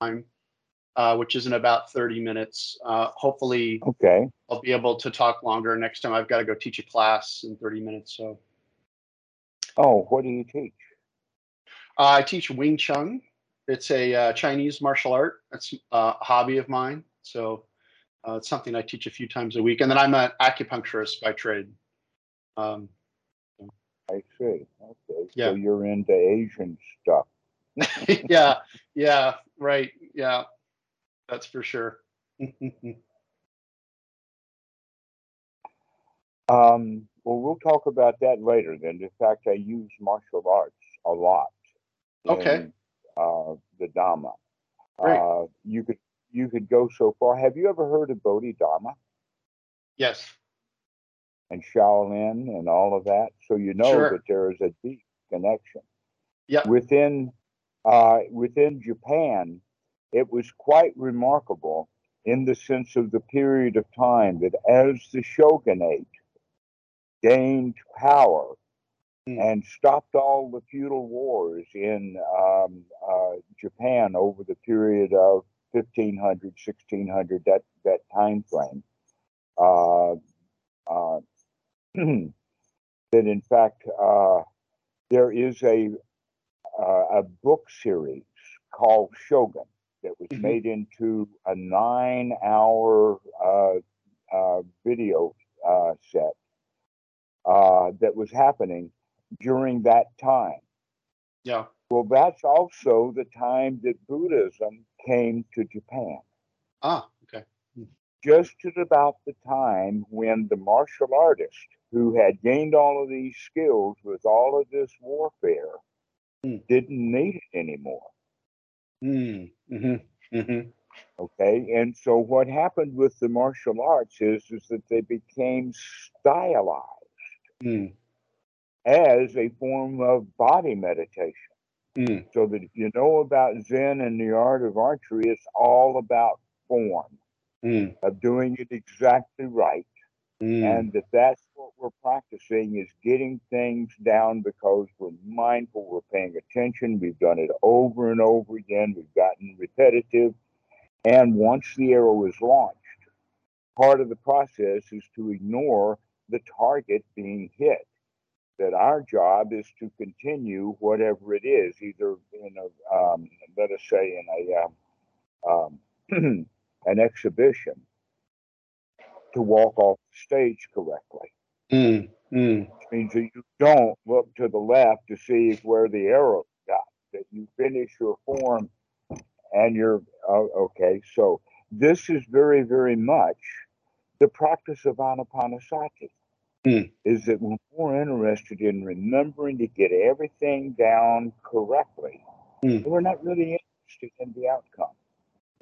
time, uh, which is in about 30 minutes. Uh, hopefully, Okay. I'll be able to talk longer next time. I've got to go teach a class in 30 minutes. So Oh, what do you teach? uh, I teach Wing Chun. It's a uh, Chinese martial art. It's uh, a hobby of mine. So uh, it's something I teach a few times a week. And then I'm an acupuncturist by trade. Um, I see. Okay. Yeah. So you're into Asian stuff. yeah, yeah, right. Yeah, that's for sure. Um, well, we'll talk about that later. Then, in fact, I use martial arts a lot. Okay. in, uh, the Dharma. Great. Uh, you could you could go so far. Have you ever heard of Bodhidharma yes. and Shaolin and all of that? So you know Sure. that there is a deep connection. Yep. Within uh, within Japan, it was quite remarkable in the sense of the period of time that as the shogunate gained power Hmm. and stopped all the feudal wars in um, uh, Japan over the period of 1500, 1600, that, that time frame, uh, uh, that in fact uh, there is a, uh, a book series called Shogun that was Mhm. made into a nine hour uh, uh, video uh, set uh, that was happening during that time. Yeah. Well, that's also the time that Buddhism came to Japan. Ah. Okay. Just at about the time when the martial artist who had gained all of these skills with all of this warfare Hmm. didn't need it anymore. Mm. Mm-hmm. Mm-hmm. Okay. And so what happened with the martial arts is, is that they became stylized Mm. as a form of body meditation. Mm. So that if you know about Zen and the art of archery, it's all about form, Mm. of doing it exactly right. Mm. And that that's what we're practicing is getting things down because we're mindful, we're paying attention. We've done it over and over again. We've gotten repetitive. And once the arrow is launched, part of the process is to ignore the target being hit. That our job is to continue whatever it is, either in a, um, let us say, in a um, um, an exhibition, to walk off stage correctly Mm. Mm. which means that you don't look to the left to see where the arrow got. That you finish your form, and you're oh, okay. So this is very, very much the practice of anapanasati. Hmm. Is that we're more interested in remembering to get everything down correctly. Hmm. We're not really interested in the outcome.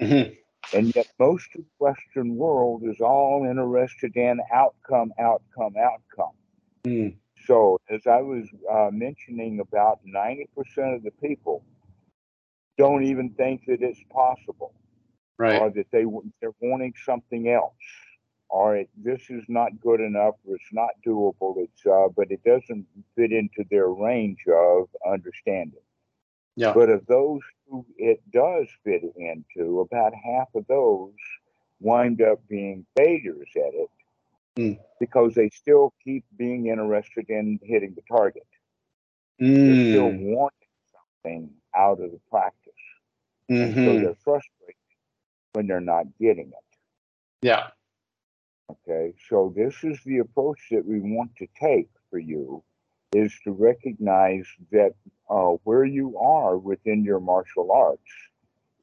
Mm-hmm. And yet, most of the Western world is all interested in outcome, outcome, outcome. Mm. So, as I was uh, mentioning, about 90% of the people don't even think that it's possible, Right. or that they they're wanting something else, or it, this is not good enough, or it's not doable. It's uh, but it doesn't fit into their range of understanding. Yeah. But of those who it does fit into, about half of those wind up being failures at it Mm. because they still keep being interested in hitting the target. They're still Mm. wanting something out of the practice. And so Mm-hmm. they're frustrated when they're not getting it. Yeah. Okay. So this is the approach that we want to take for you is to recognize that uh, where you are within your martial arts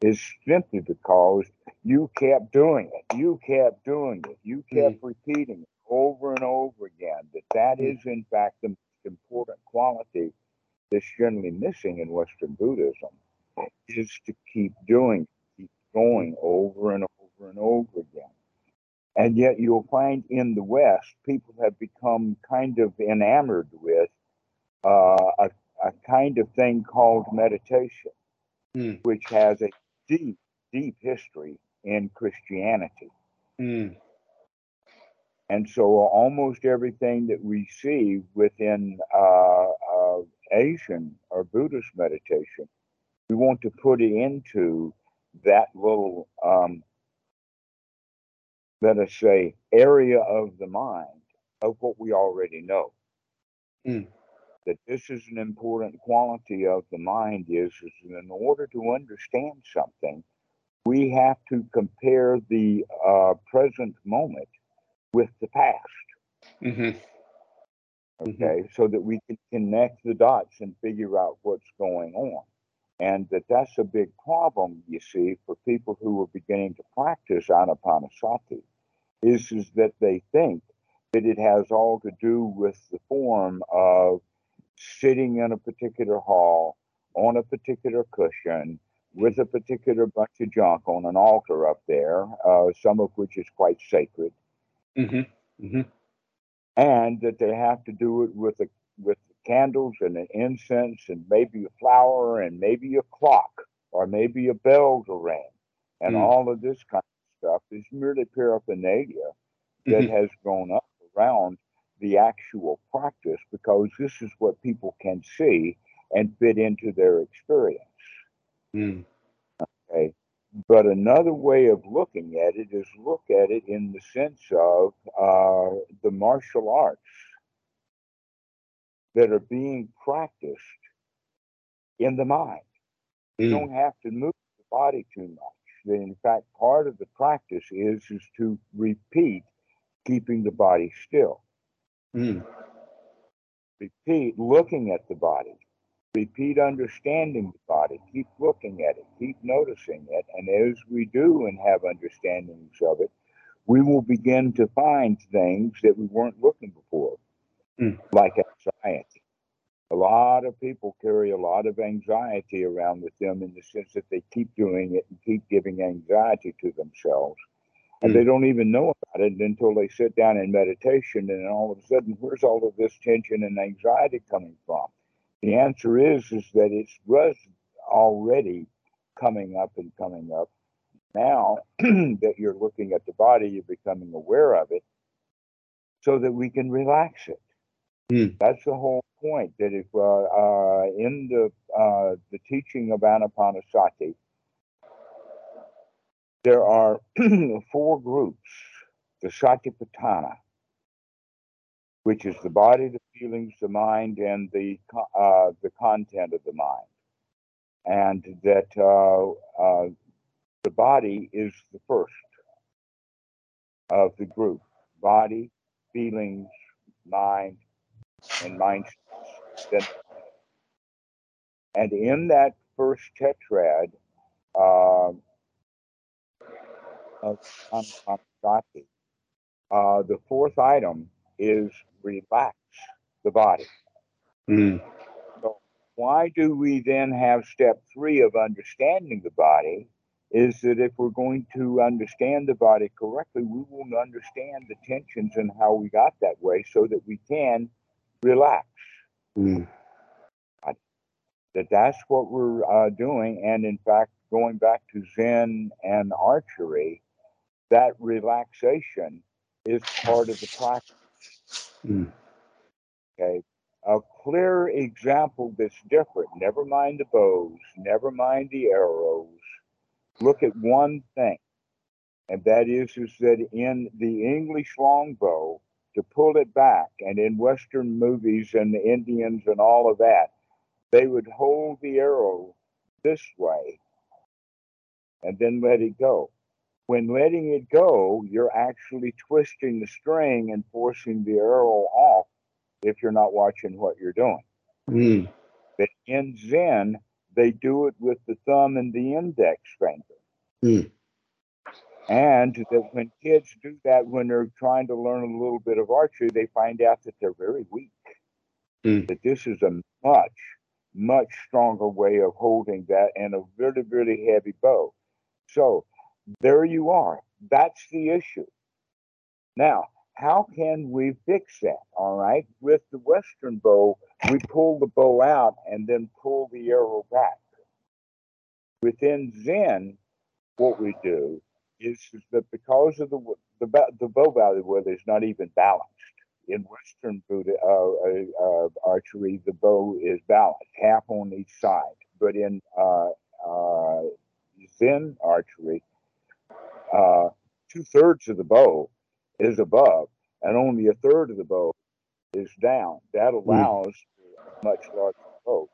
is simply because you kept doing it. You kept doing it. You kept repeating it over and over again. That that Mm. is in fact the most important quality that's generally missing in Western Buddhism is to keep doing, keep going over and over and over again. And yet you'll find in the West, people have become kind of enamored with uh, a, a kind of thing called meditation, Mm. which has a deep, deep history in Christianity. Mm. And so almost everything that we see within uh, uh, Asian or Buddhist meditation, we want to put it into that little, um, let us say, area of the mind of what we already know. Mm. That this is an important quality of the mind is, is in order to understand something, we have to compare the uh, present moment with the past. Mm-hmm. Okay, so that we can connect the dots and figure out what's going on. And that that's a big problem, you see, for people who are beginning to practice anapanasati, is, is that they think that it has all to do with the form of sitting in a particular hall on a particular cushion with a particular bunch of junk on an altar up there, uh, some of which is quite sacred, Mm-hmm. Mm-hmm. and that they have to do it with a with candles and an incense and maybe a flower and maybe a clock or maybe a bell to ring, and Mm. all of this kind of stuff is merely paraphernalia that Mhm. has grown up around the actual practice because this is what people can see and fit into their experience. Mm. Okay. But another way of looking at it is look at it in the sense of uh, the martial arts that are being practiced in the mind. You Mm. don't have to move the body too much. In fact, part of the practice is is to repeat keeping the body still. Mm. Repeat looking at the body. Repeat understanding the body. Keep looking at it. Keep noticing it. And as we do and have understandings of it, we will begin to find things that we weren't looking before, Mm. like anxiety. A lot of people carry a lot of anxiety around with them in the sense that they keep doing it and keep giving anxiety to themselves. And they don't even know about it until they sit down in meditation, and all of a sudden, where's all of this tension and anxiety coming from? The answer is is that it was already coming up and coming up. Now that you're looking at the body, you're becoming aware of it, so that we can relax it. Mm. That's the whole point. That if uh, uh, in the uh, the teaching of Anapanasati, there are four groups: the Satipatthana, which is the body, the feelings, the mind, and the uh, the content of the mind, and that uh, uh, the body is the first of the group: body, feelings, mind, and mind. And in that first tetrad uh, of Anapanasati, uh, the fourth item is relax the body. Mm. why do we then have step three of understanding the body? Is that if we're going to understand the body correctly, we will understand the tensions and how we got that way so that we can relax. Mm. That that's what we're uh, doing. And in fact, going back to Zen and archery, that relaxation is part of the practice. Mm. Okay. A clear example that's different. Never mind the bows, never mind the arrows. Look at one thing, and that is, is that in the English longbow, to pull it back, and in Western movies and the Indians and all of that, they would hold the arrow this way and then let it go. When letting it go, you're actually twisting the string and forcing the arrow off if you're not watching what you're doing. Mm. But in Zen, they do it with the thumb and the index finger. Mm. And that when kids do that, when they're trying to learn a little bit of archery, they find out that they're very weak. Mm. That this is a much, much stronger way of holding that and a really, really heavy bow. So there you are. That's the issue. Now, how can we fix that? All right. With the Western bow, we pull the bow out and then pull the arrow back. Within Zen, what we do is, that because of the the, the bow value where there's not even balanced. In Western Buddha uh, uh, uh, archery, the bow is balanced, half on each side. But in uh, uh, within archery, uh, two thirds of the bow is above, and only a third of the bow is down. That allows mm. much larger bow.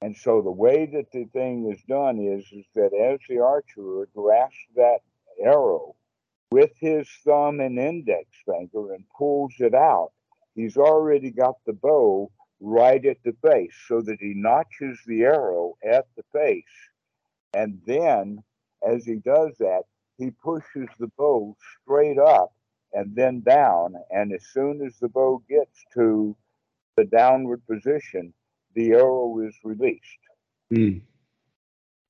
And so the way that the thing is done is, is that as the archer grasps that arrow with his thumb and index finger and pulls it out, he's already got the bow right at the face so that he notches the arrow at the face. And then, as he does that, he pushes the bow straight up and then down. And as soon as the bow gets to the downward position, the arrow is released. Mm.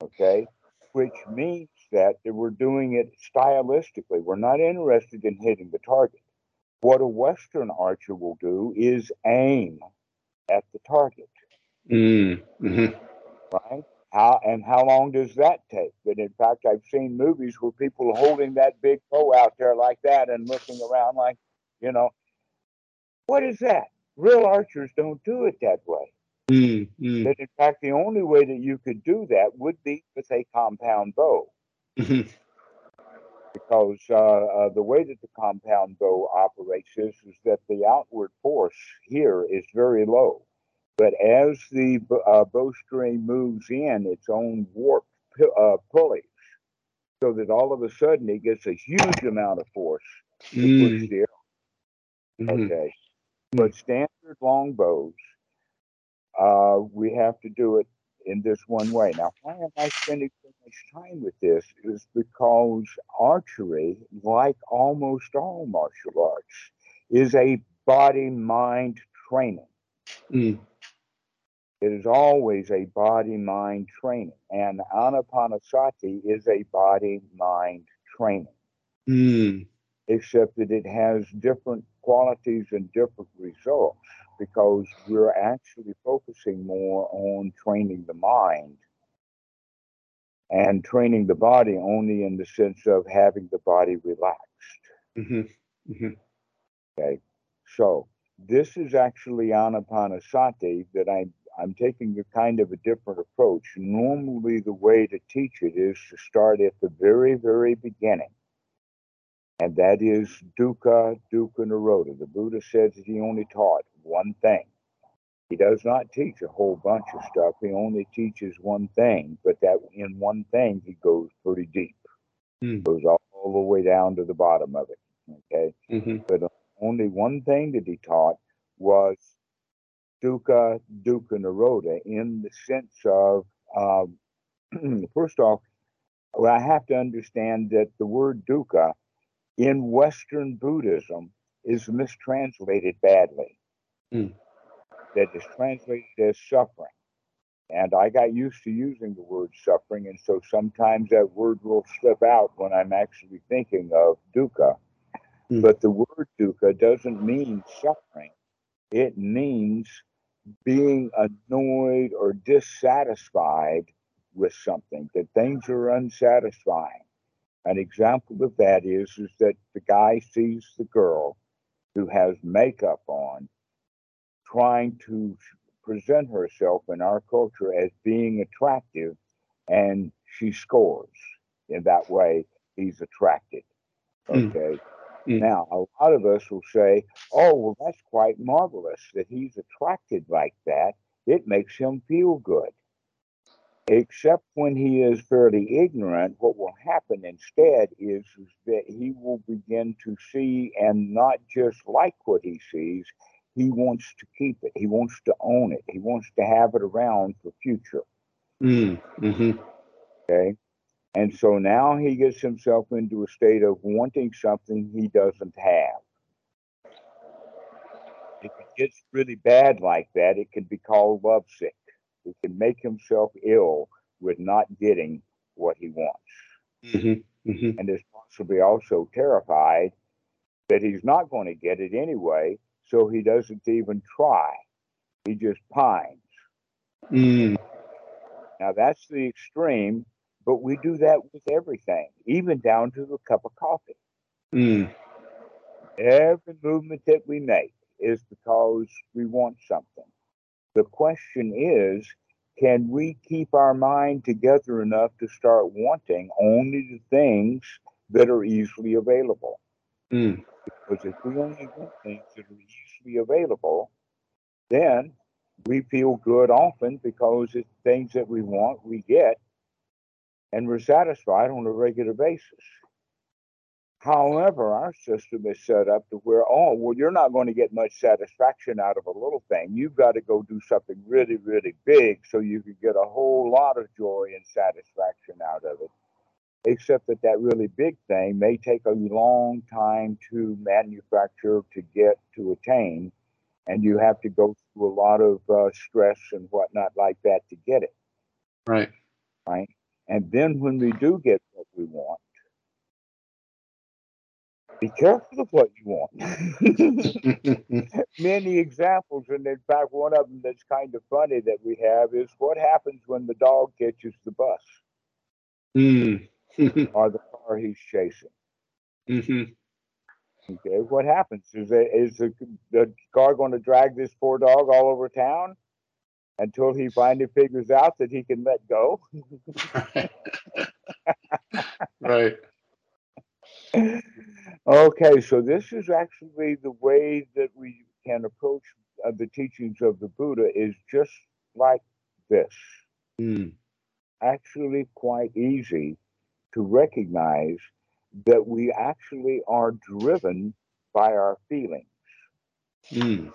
Okay, which means that we're doing it stylistically. We're not interested in hitting the target. What a Western archer will do is aim at the target. Mm. Mm-hmm. Right? How and how long does that take? But in fact, I've seen movies where people are holding that big bow out there like that and looking around like, you know, what is that? Real archers don't do it that way. Mm, mm. That in fact, the only way that you could do that would be with a compound bow. Mm-hmm. Because uh, uh, the way that the compound bow operates is, is that the outward force here is very low. But as the uh, bowstring moves in its own warp uh, pulleys, so that all of a sudden it gets a huge amount of force to mm. push the arrow. Mm-hmm. Okay. But standard longbows uh, we have to do it in this one way. Now, why am I spending so much time with this? Is because archery, like almost all martial arts, is a body mind training. Mm. It is always a body mind training, and anapanasati is a body mind training. Mm. Except that it has different qualities and different results because we're actually focusing more on training the mind and training the body only in the sense of having the body relaxed. Mm-hmm. Mm-hmm. Okay, so this is actually anapanasati that I'm I'm taking a kind of a different approach. Normally, the way to teach it is to start at the very, very beginning and that is dukkha, dukkha nirodha. The Buddha says that he only taught one thing. He does not teach a whole bunch of stuff. He only teaches one thing, but that in one thing he goes pretty deep. Mm. Goes all, all, the way down to the bottom of it. Okay, mm-hmm. but only one thing that he taught was dukkha, dukkha nirodha in the sense of uh, first off, well, I have to understand that the word dukkha in Western Buddhism is mistranslated badly. Mm. That is translated as suffering. And I got used to using the word suffering, and so sometimes that word will slip out when I'm actually thinking of dukkha. Mm. But the word dukkha doesn't mean suffering, it means being annoyed or dissatisfied with something, that things are unsatisfying. An example of that is, is that the guy sees the girl who has makeup on trying to present herself in our culture as being attractive and she scores. In that way, he's attracted. Hmm. Okay. Mm. Now, a lot of us will say, oh, well, that's quite marvelous that he's attracted like that. It makes him feel good except when he is fairly ignorant, what will happen instead is, is, that he will begin to see and not just like what he sees, he wants to keep it, he wants to own it, he wants to have it around for future. Mm, hmm Okay. And so now he gets himself into a state of wanting something he doesn't have. If it gets really bad like that, it can be called lovesick. He can make himself ill with not getting what he wants. Mm-hmm. Mm-hmm. And is possibly also terrified that he's not going to get it anyway, so he doesn't even try. He just pines. Mm. Now that's the extreme, but we do that with everything, even down to the cup of coffee. Mm. Every movement that we make is because we want something. The question is, can we keep our mind together enough to start wanting only the things that are easily available? Mm. Because if we only want things that are easily available, then we feel good often because it's things that we want, we get, and we're satisfied on a regular basis. However, our system is set up to where, oh, well, you're not going to get much satisfaction out of a little thing. You've got to go do something really, really big so you can get a whole lot of joy and satisfaction out of it. Except that that really big thing may take a long time to manufacture, to get, to attain. And you have to go through a lot of uh, stress and whatnot like that to get it. Right. Right. And then when we do get what we want, be careful of what you want. Many examples, and in fact, one of them that's kind of funny that we have is what happens when the dog catches the bus mm. or the car he's chasing. Mhm. Okay, what happens is that is the, the car going to drag this poor dog all over town until he finally figures out that he can let go? right. Okay, so this is actually the way that we can approach uh, the teachings of the Buddha is just like this. Mm. Actually, quite easy to recognize that we actually are driven by our feelings. Mm.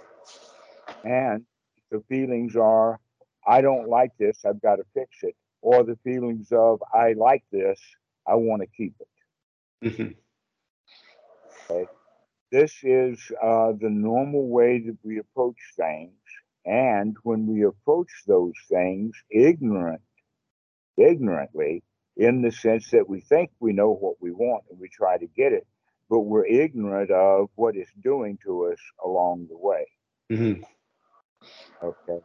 And the feelings are, I don't like this, I've got to fix it. Or the feelings of, I like this, I want to keep it. Mhm. This is uh, the normal way that we approach things. And when we approach those things ignorant, ignorantly, in the sense that we think we know what we want and we try to get it, but we're ignorant of what it's doing to us along the way. Mhm. Okay.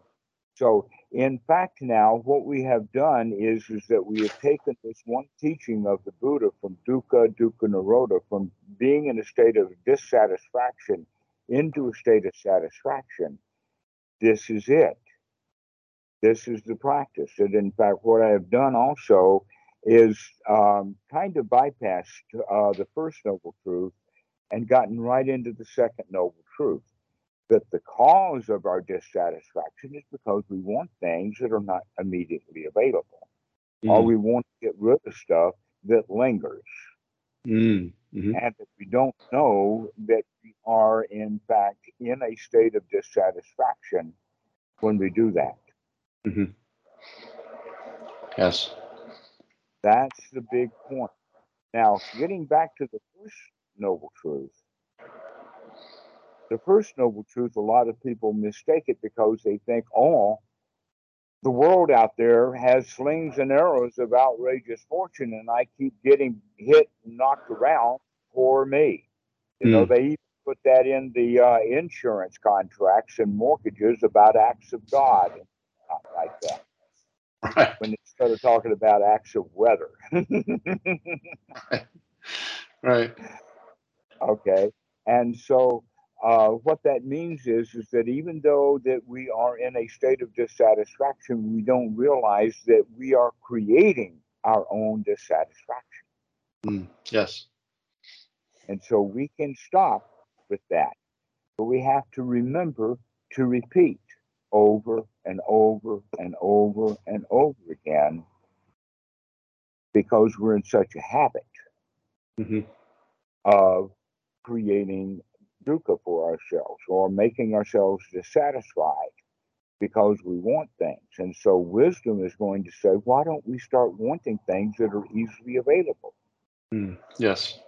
So, in fact, now what we have done is is that we have taken this one teaching of the Buddha from dukkha, dukkha nirodha, from being in a state of dissatisfaction into a state of satisfaction. This is it. This is the practice. And in fact, what I have done also is um, kind of bypassed uh, the first noble truth and gotten right into the second noble truth that the cause of our dissatisfaction is because we want things that are not immediately available, or Mm. we want to get rid of stuff that lingers, Mm. Mhm. and that we don't know that we are, in fact, in a state of dissatisfaction when we do that. Mhm. Yes. That's the big point. Now, getting back to the first noble truth, the first noble truth, a lot of people mistake it because they think, oh, the world out there has slings and arrows of outrageous fortune, and I keep getting hit and knocked around. Poor me. You know, Mm. they even put that in the uh, insurance contracts and mortgages about acts of God and not like that. Right. When instead of talking about acts of weather. Right. okay and so uh, what that means is is that even though that we are in a state of dissatisfaction we don't realize that we are creating our own dissatisfaction Mm. Yes. and so we can stop with that but we have to remember to repeat over and over and over and over again because we're in such a habit Mhm. of creating dukkha for ourselves or making ourselves dissatisfied because we want things. And so wisdom is going to say, why don't we start wanting things that are easily available? Mm. Yes.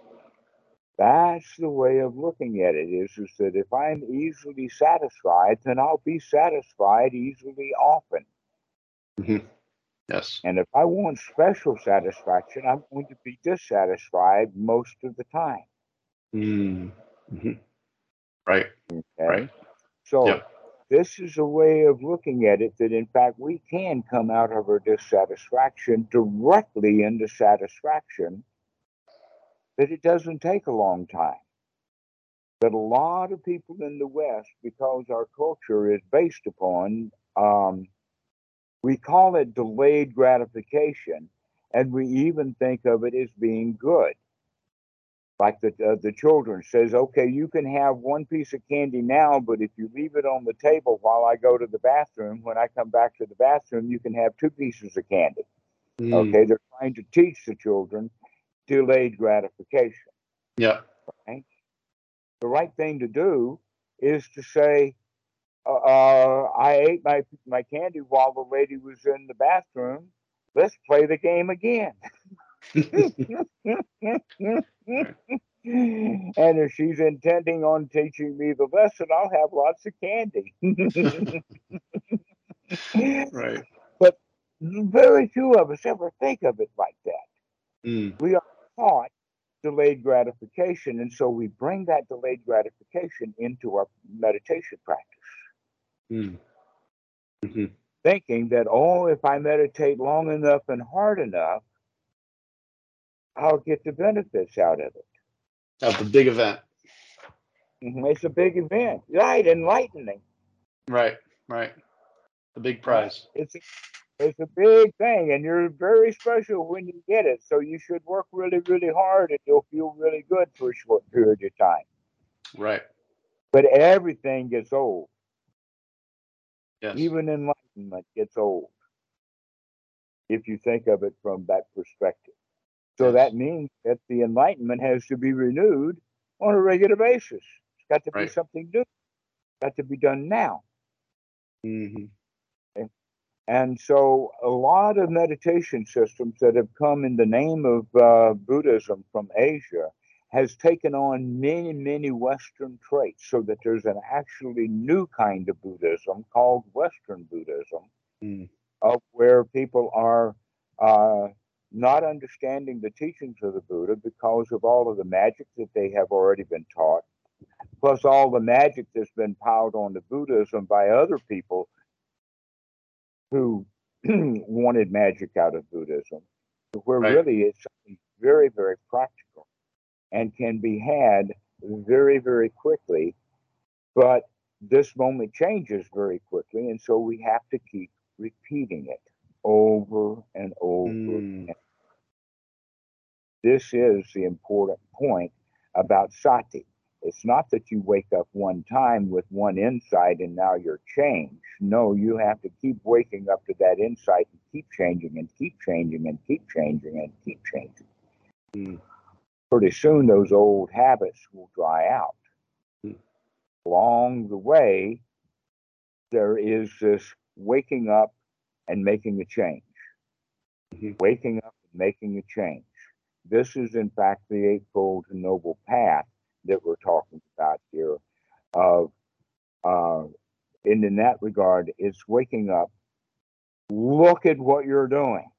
That's the way of looking at it is, is that if I'm easily satisfied, then I'll be satisfied easily often. Mhm. Yes. And if I want special satisfaction, I'm going to be dissatisfied most of the time. Mm. Right. Okay. Right. So this is a way of looking at it that in fact we can come out of our dissatisfaction directly into satisfaction, that it doesn't take a long time. That a lot of people in the West, because our culture is based upon um, We call it delayed gratification, and we even think of it as being good. Like the uh, the children says, okay, you can have one piece of candy now, but if you leave it on the table while I go to the bathroom, when I come back to the bathroom, you can have two pieces of candy. Mm. Okay, they're trying to teach the children delayed gratification. Yeah. Right? The right thing to do is to say, uh, uh, I ate my my candy while the lady was in the bathroom. Let's play the game again. and if she's intending on teaching me the lesson, I'll have lots of candy. right. But very few of us ever think of it like that. Mm. We are taught delayed gratification, and so we bring that delayed gratification into our meditation practice. Mm. hmm thinking that, oh, if I meditate long enough and hard enough, I'll get the benefits out of it. Of the big event. Mhm, It's a big event, right? Enlightening. Right. Right. The big prize. It's a, it's a big thing, and you're very special when you get it. So you should work really, really hard, and you'll feel really good for a short period of time. Right. But everything gets old. Yes. Even enlightenment gets old if you think of it from that perspective. So that means that the enlightenment has to be renewed on a regular basis. It's got to be Right. something new. It's Got to be done now. hmm And so a lot of meditation systems that have come in the name of uh, Buddhism from Asia has taken on many, many Western traits so that there's an actually new kind of Buddhism called Western Buddhism Mm. of where people are uh, not understanding the teachings of the Buddha because of all of the magic that they have already been taught, plus all the magic that's been piled onto Buddhism by other people who wanted magic out of Buddhism, where Right. really it's something very, very practical and can be had very, very quickly. But this moment changes very quickly, and so we have to keep repeating it over and over. Mm. again. This is the important point about sati. It's not that you wake up one time with one insight and now you're changed. No, you have to keep waking up to that insight and keep changing and keep changing and keep changing and keep changing. Mm. Pretty soon, those old habits will dry out. Mm. Along the way, there is this waking up and making a change. Mhm. Waking up and making a change. This is, in fact, the Eightfold Noble Path that we're talking about here. Of, uh, and in that regard, it's waking up. Look at what you're doing.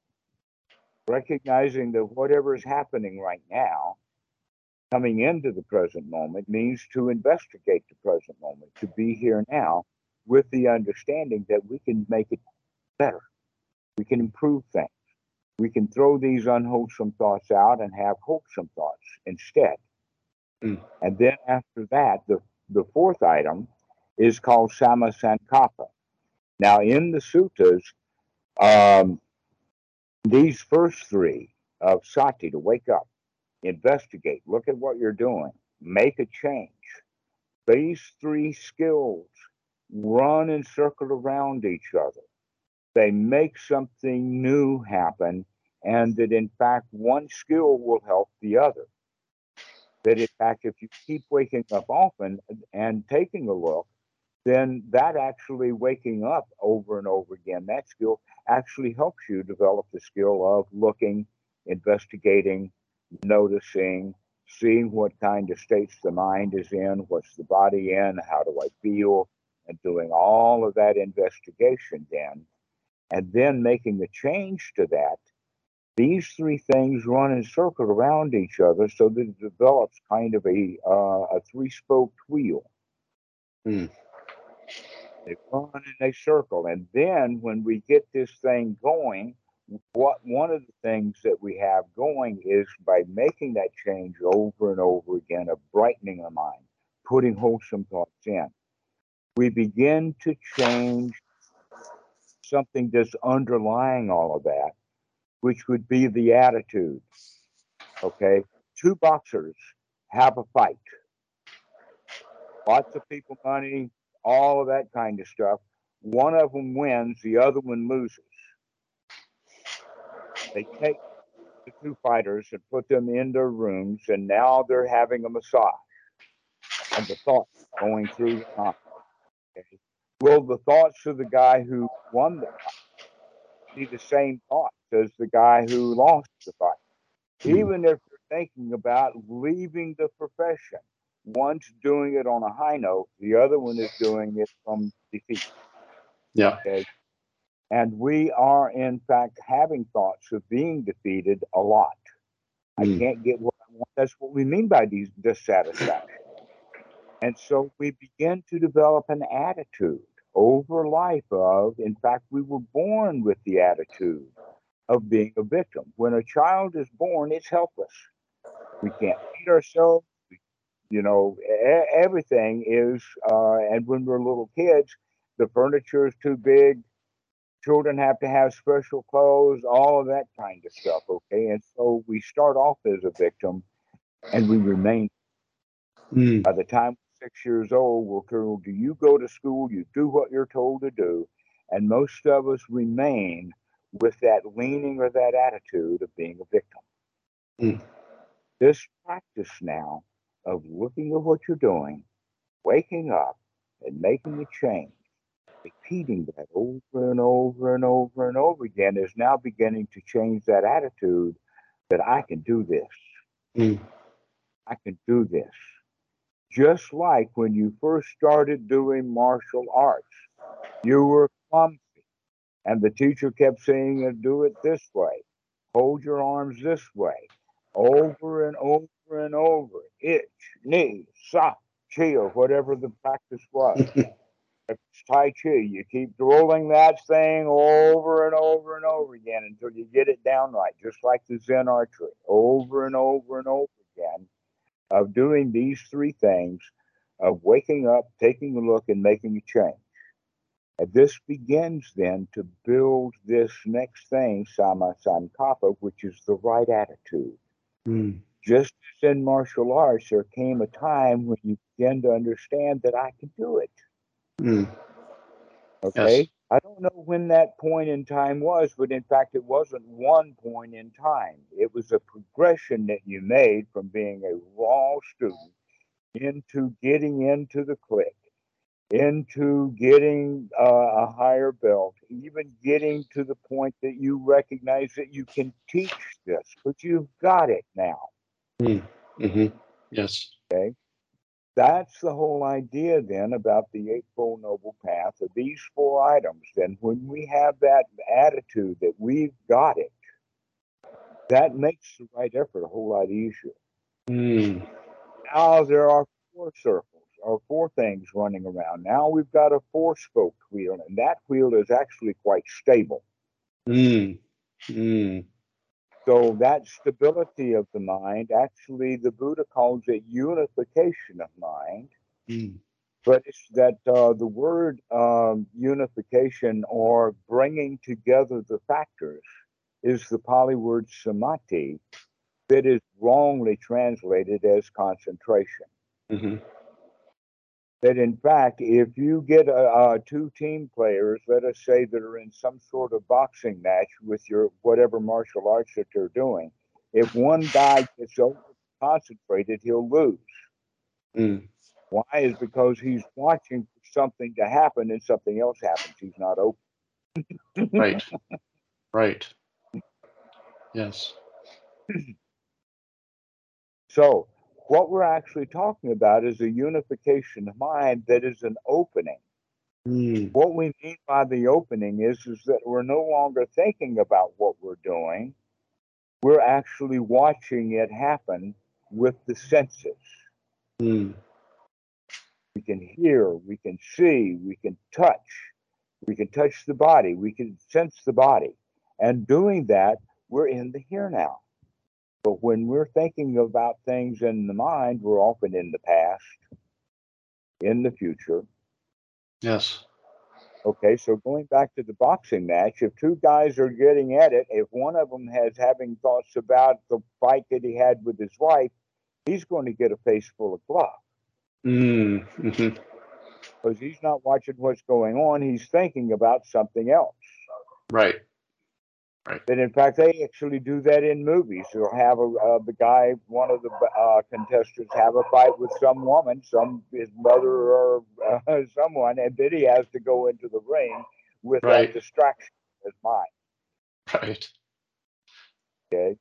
Recognizing that whatever is happening right now, coming into the present moment, means to investigate the present moment, to be here now with the understanding that we can make it better. We can improve things. We can throw these unwholesome thoughts out and have wholesome thoughts instead. Mm. And then after that, the, the fourth item is called Samma Sankappa. Now, in the suttas, um, these first three of sati to wake up, investigate, look at what you're doing, make a change. These three skills run and circle around each other. They make something new happen, and that in fact, one skill will help the other. That in fact, if you keep waking up often and taking a look, then that actually waking up over and over again, that skill actually helps you develop the skill of looking, investigating, noticing, seeing what kind of states the mind is in, what's the body in, how do I feel, and doing all of that investigation then, and then making a change to that. These three things run and circle around each other so that it develops kind of a, uh, a three spoked wheel. Hmm. They run and they circle. And then when we get this thing going, what one of the things that we have going is by making that change over and over again of brightening our mind, putting wholesome thoughts in, we begin to change something that's underlying all of that, which would be the attitude. Okay. Two boxers have a fight. Lots of people, money, all of that kind of stuff. One of them wins, the other one loses. They take the two fighters and put them in their rooms, and now they're having a massage. And the thoughts going through the. Okay. Will the thoughts of the guy who won the fight be the same thoughts as the guy who lost the fight? Hmm. Even if you're thinking about leaving the profession, one's doing it on a high note, the other one is doing it from defeat. Yeah. Okay. And we are, in fact, having thoughts of being defeated a lot. I Mm. can't get what I want. That's what we mean by these dissatisfaction. And so we begin to develop an attitude over life of, in fact, we were born with the attitude of being a victim. When a child is born, it's helpless. We can't feed ourselves. We, you know, e- everything is, uh, and when we're little kids, the furniture is too big. Children have to have special clothes, all of that kind of stuff. Okay. And so we start off as a victim and we remain Mm. by the time six years old, we're told, do you go to school? You do what you're told to do. And most of us remain with that leaning or that attitude of being a victim. Mm. This practice now of looking at what you're doing, waking up and making a change, repeating that over and over and over and over again is now beginning to change that attitude that I can do this. Mm. I can do this. Just like when you first started doing martial arts, you were clumsy, and the teacher kept saying, "Uh, "Do it this way, hold your arms this way," over and over and over. Ich, ni, sa, chi, or whatever the practice was. It's Tai Chi, you keep rolling that thing over and over and over again until you get it down right, just like the Zen archery, over and over and over again of doing these three things of waking up, taking a look, and making a change. And this begins then to build this next thing, Samma Sankappa, which is the right attitude. Mm. Just as in martial arts, there came a time when you begin to understand that I can do it. Mm. Okay. Yes. I don't know when that point in time was, but in fact, it wasn't one point in time. It was a progression that you made from being a raw student into getting into the clique, into getting uh, a higher belt, even getting to the point that you recognize that you can teach this, but you've got it now. hmm Yes. That's the whole idea then about the Eightfold Noble Path of these four items. Then, when we have that attitude that we've got it, that makes the right effort a whole lot easier. Mm. Now there are four circles or four things running around. Now we've got a four spoked wheel, and that wheel is actually quite stable. Mm. Mm. So that stability of the mind, actually, the Buddha calls it unification of mind. Mm. but it's that uh, the word um, unification or bringing together the factors is the Pali word samadhi that is wrongly translated as concentration. hmm That in fact, if you get uh, uh, two team players, let us say that are in some sort of boxing match with your whatever martial arts that they're doing, if one guy gets over concentrated, he'll lose. Mm. Why is because he's watching for something to happen and something else happens. He's not open. Right. right. Yes. So what we're actually talking about is a unification of mind that is an opening. Mm. What we mean by the opening is, is that we're no longer thinking about what we're doing. We're actually watching it happen with the senses. Mm. We can hear, we can see, we can touch, we can touch the body, we can sense the body. And doing that, we're in the here now. But when we're thinking about things in the mind, we're often in the past, in the future, Yes. Okay, so going back to the boxing match, if two guys are getting at it, if one of them has having thoughts about the fight that he had with his wife, he's going to get a face full of glove Mm, mhm. because he's not watching what's going on. He's thinking about something else. Right. And in fact, they actually do that in movies. They'll have a, uh, the guy, one of the uh, contestants, have a fight with some woman, some his mother or uh, someone, and then he has to go into the ring with Right. that distraction in his mind. Right. Okay.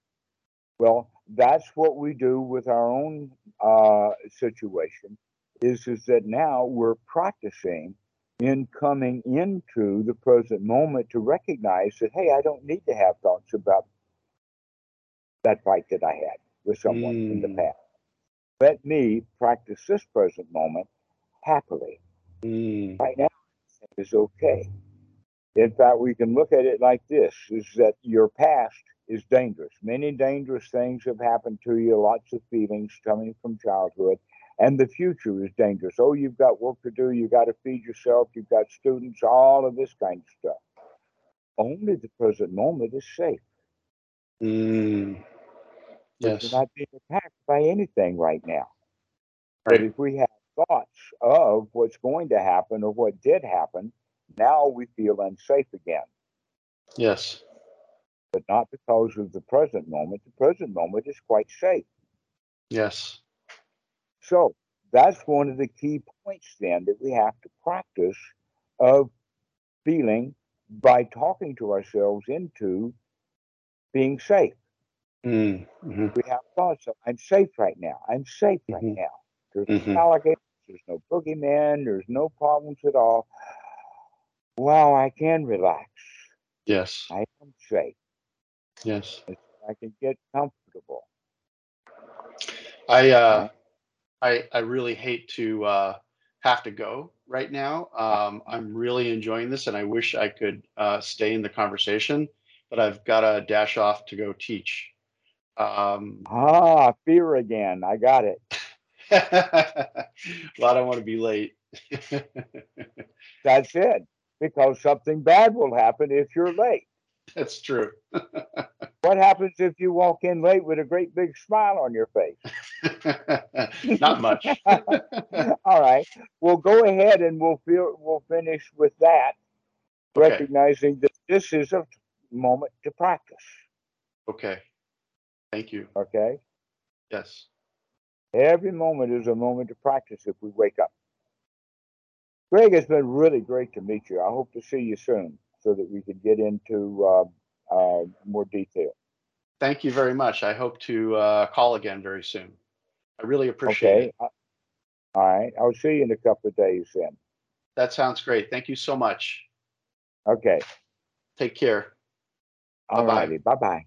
Well, that's what we do with our own uh, situation. Is is that now we're practicing in coming into the present moment to recognize that hey, I don't need to have thoughts about that fight that I had with someone in the Mm. past. Let me practice this present moment happily. Mm, Right now is okay. In fact, we can look at it like this: is that your past is dangerous. Many dangerous things have happened to you, lots of feelings coming from childhood, and the future is dangerous. Oh, you've got work to do, you got to feed yourself, you've got students, all of this kind of stuff. Only the present moment is safe. mm. Yes. You're not being attacked by anything right now. But Right. if we have thoughts of what's going to happen or what did happen, now we feel unsafe again. Yes. but not because of the present moment. The present moment is quite safe. Yes. So that's one of the key points then that we have to practice of feeling by talking to ourselves into being safe. Mm, mhm. We have thoughts of, I'm safe right now. I'm safe right Mhm. now. There's Mhm. no alligators, there's no boogeyman, there's no problems at all. Wow, I can relax. Yes. I am safe. Yes. I can get comfortable. I uh. I I really hate to uh have to go right now. Um I'm really enjoying this and I wish I could uh stay in the conversation, but I've got to dash off to go teach. Um Ah, fear again. I got it. well, I don't want to be late. That's it. Because something bad will happen if you're late. That's true. What happens if you walk in late with a great big smile on your face? Not much. All right. Well, go ahead and we'll feel, we'll finish with that, Okay. recognizing that this is a moment to practice. Okay. Thank you. Okay. Yes. Every moment is a moment to practice if we wake up. Greg, it's been really great to meet you. I hope to see you soon so that we can get into uh, uh, more detail. Thank you very much. I hope to uh, call again very soon. I really appreciate Okay. it. Uh, All right. I'll see you in a couple of days then. That sounds great. Thank you so much. Okay. Take care. All Bye-bye. righty. Bye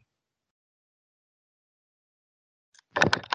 bye.